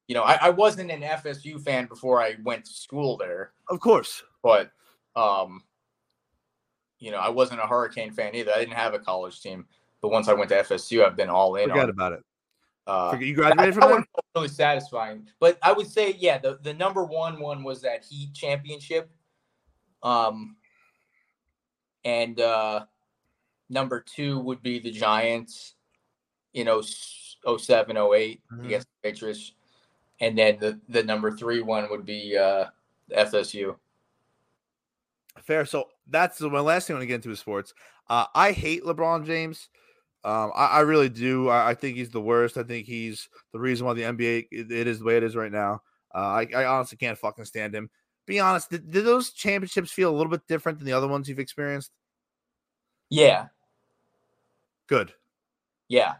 You know, I, I wasn't an FSU fan before I went to school there, Of course. but um, you know, I wasn't a Hurricane fan either. I didn't have a college team, but once I went to FSU, I've been all in Forget on. about it. Uh, you graduated from one there? felt really satisfying. But I would say, yeah, the, the number one one was that Heat championship. Um, and uh, number two would be the Giants, you know, 07, 08 Mhm. against the Patriots. And then the, the number three one would be uh, FSU. Fair. So that's the my last thing I want to get into is sports. Uh, I hate LeBron James. Um, I, I really do. I, I think he's the worst. I think he's the reason why the NBA it, it is the way it is right now. Uh, I, I honestly can't fucking stand him. Be honest, did, did those championships feel a little bit different than the other ones you've experienced? Yeah, Good. yeah.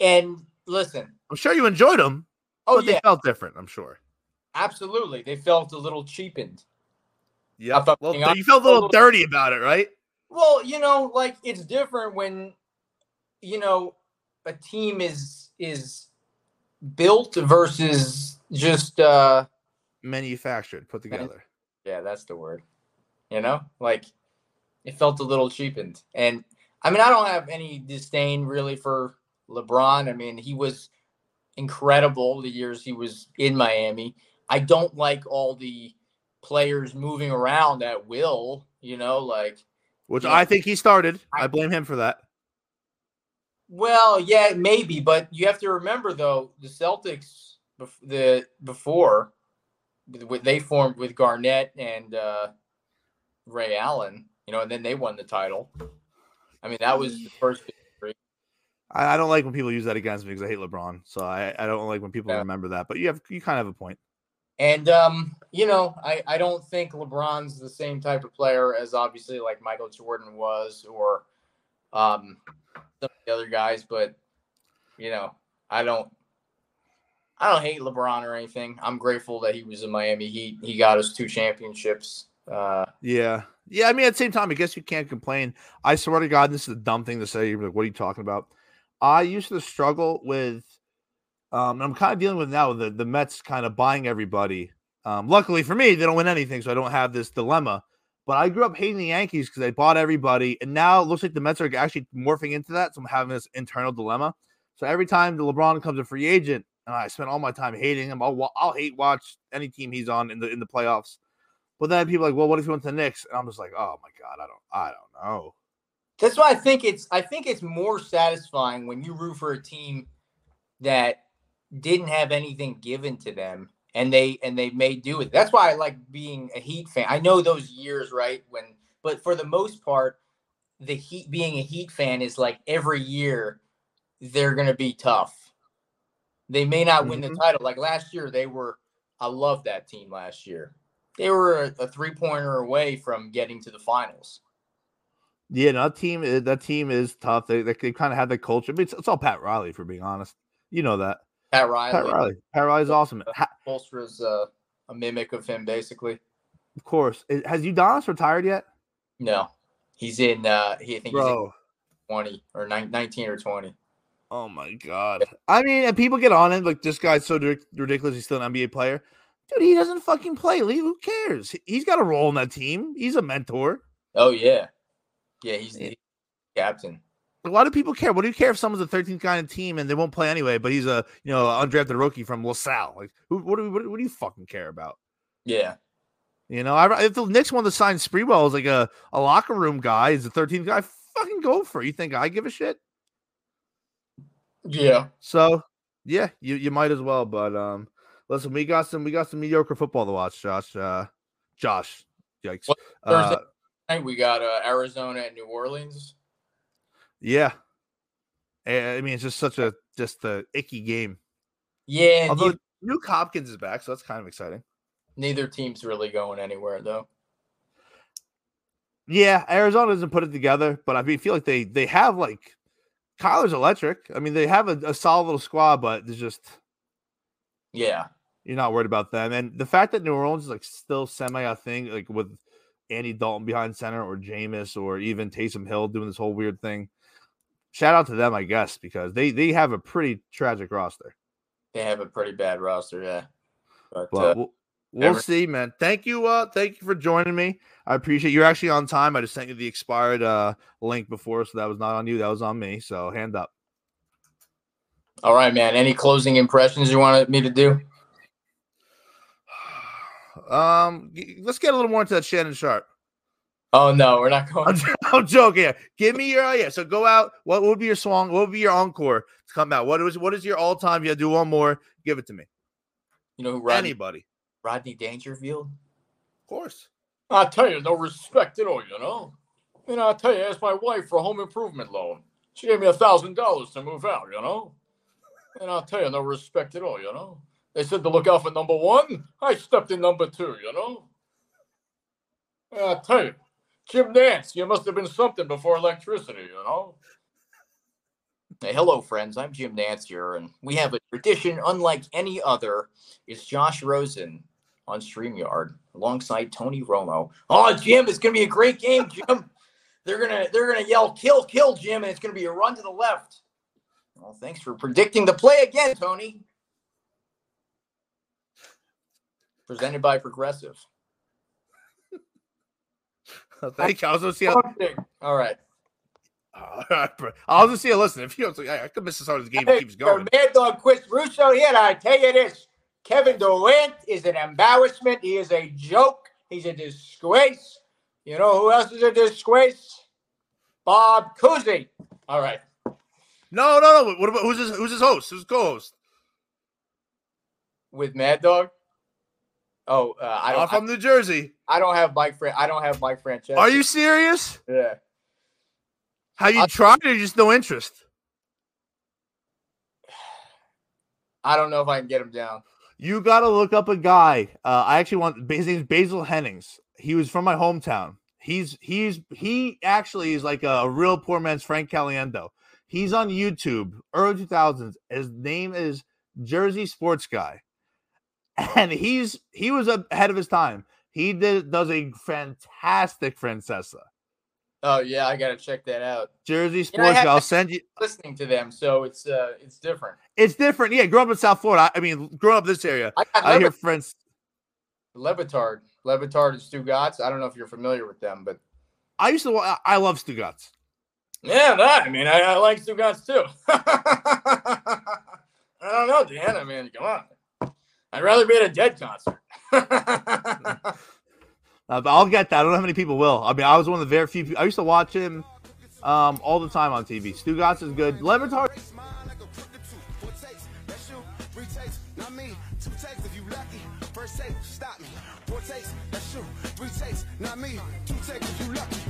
And listen, I'm sure you enjoyed them, oh but yeah, they felt different. I'm sure. absolutely. They felt a little cheapened. Yeah. Well, you felt a little a dirty about it, right? Well, you know, like it's different when you know a team is is built versus just uh Manufactured, put together. yeah, that's the word. You know? Like it felt a little cheapened. And I mean, I don't have any disdain really for LeBron. I mean, he was incredible the years he was in Miami. I don't like all the players moving around at will. You know, like which Yeah. I think he started. I I- blame him for that. Well, yeah, maybe, but you have to remember though the Celtics, bef- the before they formed with Garnett and uh, Ray Allen, you know, and then they won the title. I mean, that was the first. I, I don't like when people use that against me because I hate LeBron. So I, I don't like when people Yeah. remember that. But you have you kind of have a point. And um, you know, I I don't think LeBron's the same type of player as obviously like Michael Jordan was or um some of the other guys, but you know, I don't I don't hate LeBron or anything. I'm grateful that he was in Miami Heat. He got us two championships. Uh Yeah. Yeah. I mean, at the same time, I guess you can't complain. I swear to God, this is a dumb thing to say. You're like, what are you talking about? I used to struggle with, um, I'm kind of dealing with now the, the Mets kind of buying everybody. Um, luckily for me, they don't win anything, so I don't have this dilemma. But I grew up hating the Yankees because they bought everybody, and now it looks like the Mets are actually morphing into that. So I'm having this internal dilemma. So every time the LeBron comes a free agent, and I spend all my time hating him, I'll, I'll hate watch any team he's on in the in the playoffs. But then people are like, well, what if he went to the Knicks? And I'm just like, oh my god, I don't, I don't know. that's why I think it's I think it's more satisfying when you root for a team that didn't have anything given to them and they and they made do it. That's why I like being a Heat fan. I know those years, right? When but for the most part, the Heat being a Heat fan is like every year they're gonna be tough. They may not win the mm-hmm. title. Like last year, they were I love that team last year. They were a, a three pointer away from getting to the finals. Yeah, no, that team, eh, that team is tough. They they, they kind of have the culture. But it's, it's all Pat Riley, for being honest. You know that. Pat Riley. Pat Riley. Pat Riley's awesome. Ha- Spoelstra's uh, a mimic of him, basically. of course. Has Udonis retired yet, No, he's in. Uh, he I think he's in twenty or nine, 19 or twenty. Oh my god. I mean, and people get on it like this guy's so ridic- ridiculous. He's still an NBA player, dude. He doesn't fucking play. Lee, Who cares? He- He's got a role in that team. He's a mentor. Oh yeah, yeah. He's Yeah. the captain. Why of people care? What do you care if someone's a 13th guy in the team and they won't play anyway? But he's a you know undrafted rookie from LaSalle. Like, who? What do, what, what do you fucking care about? Yeah, You know, I, if the Knicks wanted to sign Sprewell as like a, a locker room guy, he's a 13th guy, fucking go for it. You think I give a shit? yeah. So yeah, you, you might as well. But um listen, we got some we got some mediocre football to watch, Josh. Uh Josh. Yikes. Uh, Thursday? Tonight we got uh, Arizona and New Orleans. Yeah. I mean, it's just such a just a icky game. Yeah, Although Nuk Hopkins is back, so that's kind of exciting. neither team's really going anywhere though. Yeah, Arizona doesn't put it together, but I mean, feel like they they have like Kyler's electric. I mean, they have a, a solid little squad, but there's just Yeah, you're not worried about them. And the fact that New Orleans is like still semi a thing, like with Andy Dalton behind center or Jameis or even Taysom Hill doing this whole weird thing. Shout out to them, I guess, because they they have a pretty tragic roster. they have a pretty bad roster. Yeah, but, uh, we'll, we'll see, man. Thank you, uh, thank you for joining me. I appreciate you're actually on time. I just sent you the expired uh link before, so that was not on you, that was on me. So hand up. all right, man. Any closing impressions you wanted me to do? Um, let's get a little more into that Shannon Sharpe. Oh no, we're not going. I'm, I'm joking. Yeah. Give me your uh, yeah. So go out. What would be your song? What would be your encore to come out? What is what is your all time? Yeah, do one more. Give it to me. You know who Rodney, Anybody, Rodney Dangerfield? of course. I tell you, no respect at all, you know. You know, I tell you, I asked my wife for a home improvement loan. She gave me a thousand dollars to move out, you know. And I'll tell you, no respect at all, you know. They said to look out for number one. I stepped in number two, you know. And I'll tell you, Jim Nantz, you must have been something before electricity, you know. Hey, hello, friends. I'm Jim Nantz here, and we have a tradition unlike any other. It's Josh Rosen on StreamYard alongside Tony Romo. Oh, Jim, it's gonna be a great game, Jim. they're gonna they're gonna yell kill, kill, Jim, and it's gonna be a run to the left. Well, thanks for predicting the play again, Tony. Presented by Progressive. Thank you. I was gonna see. How, All right. All right. I was gonna see. Listen, if you, I, I could miss the start of this game. it Hey, keeps going. Mad Dog quits Russo here. I tell you this: Kevin Durant is an embarrassment. He is a joke. He's a disgrace. You know who else is a disgrace? Bob Cousy. All right. No, no, no. What about who's his who's his host? Who's his co-host? With Mad Dog. Oh, uh, I I'm from New Jersey. I, don't have Mike. Fran- I don't have Mike Francesa. Are you serious? Yeah. Have you I'll- tried or just no interest? I don't know if I can get him down. You got to look up a guy. Uh, I actually want his name's Basil Hennings. He was from my hometown. He's he's he actually is like a, a real poor man's Frank Caliendo. He's on YouTube, early 2000s. His name is Jersey Sports Guy, and he's he was ahead of his time. He did does a fantastic Francesa. Oh yeah, I gotta check that out. Jersey I Sports. I'll send you. Listening to them, so it's uh it's different. It's different. Yeah, grew up in South Florida. I, I mean, growing up this area, I got I hear friends. Le Batard, Levitard and Stugotz. I don't know if you're familiar with them, but I used to. I love Stu Stugotz. yeah, that. I mean I, I like Stugotz too. I don't know, Dan. I mean, come on. I'd rather be at a dead concert. Uh, but I'll get that. I don't know how many people will. I mean, I was one of the very few. People, I used to watch him um, all the time on TV. Stu Stugotz is good. Lucky. First take, stop me. Four takes, that's you. Three takes, not me. Two takes you lucky.